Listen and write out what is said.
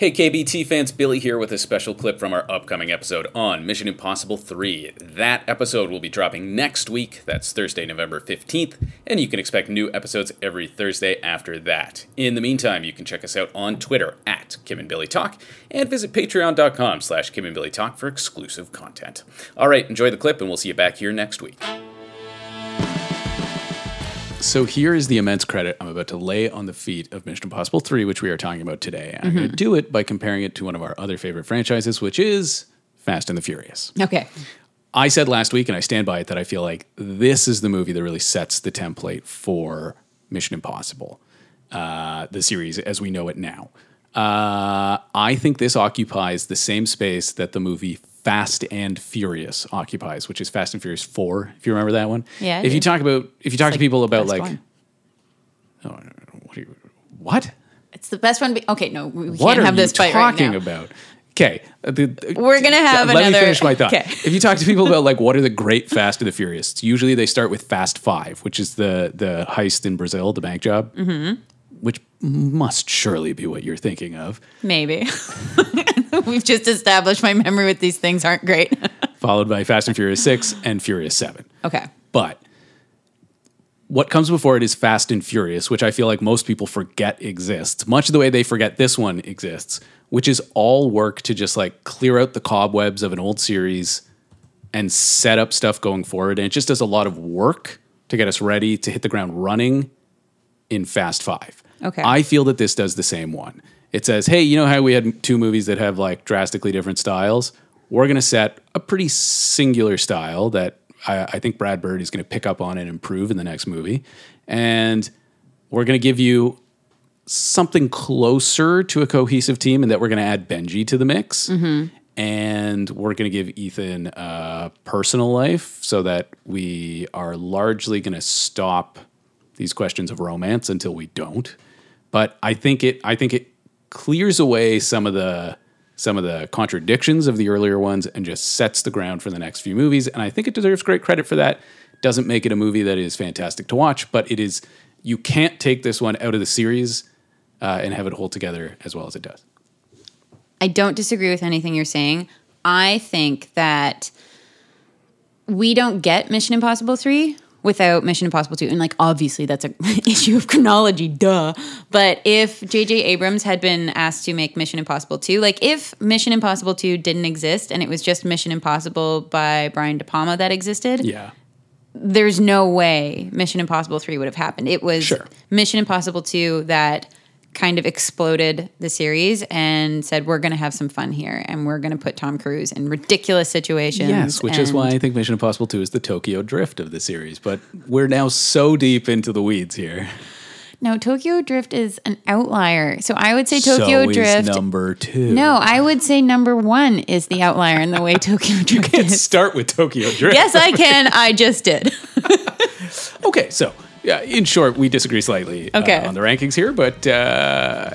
Hey KBT fans, Billy here with a special clip from our upcoming episode on Mission Impossible 3. That episode will be dropping next week, that's Thursday, November 15th, and you can expect new episodes every Thursday after that. In the meantime, you can check us out on Twitter at Kim and Billy Talk and visit patreon.com slash Kim and Billy Talk for exclusive content. Alright, enjoy the clip and we'll see you back here next week. So here is the immense credit I'm about to lay on the feet of Mission Impossible 3, which we are talking about today. I'm going to do it by comparing it to one of our other favorite franchises, which is Fast and the Furious. Okay. I said last week, and I stand by it, that I feel like this is the movie that really sets the template for Mission Impossible, uh, the series as we know it now. Uh, I think this occupies the same space that the movie Fast and Furious occupies, which is Fast and Furious Four. If you remember that one, Yeah, I If you talk about, if you talk to like people about best like, one. what, are you, what? It's the best one. Be- okay, no, we What can't have you this fight right talking now. about? Okay, uh, We're gonna have let me another- finish my thought. okay. If you talk to people about like what are the great Fast and the Furious, it's usually they start with Fast Five, which is the the heist in Brazil, the bank job, mm-hmm. which must surely be what you're thinking of. Maybe. We've just established my memory with these things aren't great. Followed by Fast and Furious Six and Furious Seven. okay. But what comes before it is Fast and Furious, which I feel like most people forget exists, much of the way they forget this one exists, which is all work to just like clear out the cobwebs of an old series and set up stuff going forward. And it just does a lot of work to get us ready to hit the ground running in Fast Five. Okay. I feel that this does the same one. It says, hey, you know how we had two movies that have like drastically different styles? We're going to set a pretty singular style that I, I think Brad Bird is going to pick up on and improve in the next movie. And we're going to give you something closer to a cohesive team and that we're going to add Benji to the mix. Mm-hmm. And we're going to give Ethan a personal life so that we are largely going to stop these questions of romance until we don't. But I think it I think it clears away some of the some of the contradictions of the earlier ones and just sets the ground for the next few movies. And I think it deserves great credit for that. Doesn't make it a movie that is fantastic to watch, but it is you can't take this one out of the series uh, and have it hold together as well as it does. I don't disagree with anything you're saying. I think that we don't get Mission Impossible 3 without Mission Impossible 2. And like obviously that's an issue of chronology, duh. But if JJ Abrams had been asked to make Mission Impossible 2, like if Mission Impossible 2 didn't exist and it was just Mission Impossible by Brian De Palma that existed, Yeah. there's no way Mission Impossible 3 would have happened. It was Sure. Mission Impossible 2 that kind of exploded the series and said, we're going to have some fun here and we're going to put Tom Cruise in ridiculous situations. Yes, which is why I think Mission Impossible 2 is the Tokyo Drift of the series. But we're now so deep into the weeds here. No, Tokyo Drift is an outlier. So I would say Tokyo so Drift. is number two. no, I would say number one is the outlier in the way Tokyo Drift you Can't is. start with Tokyo Drift. Yes, I can. I just did. Okay, so yeah, in short, we disagree slightly uh, on the rankings here, but uh,